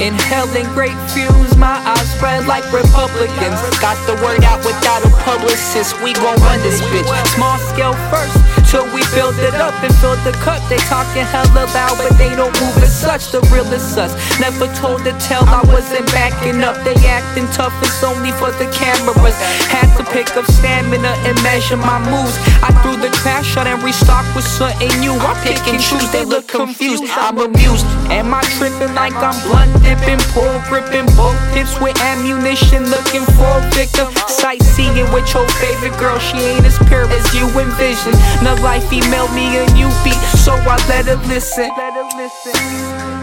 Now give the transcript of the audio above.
Inhaling great fumes, my eyes spread like Republicans. Got the word out without a publicist. We gon' run this bitch. Small scale first, till we build it up and fill the cup. They talking hella loud, but they don't move as such. The realest us. Never told the tale I wasn't backing up. They acting tough, it's only for the cameras. Had to pick up stamina and measure my moves. I threw the crash shot and restocked with something new. I pick and choose, they look confused. I'm amused. Am I tripping like I'm blunt dipping, pull gripping, both tips with ammunition, looking for a victim? Sightseeing with your favorite girl, she ain't as pure as you precision. The life he me a new beat, so I let him listen. Let him listen.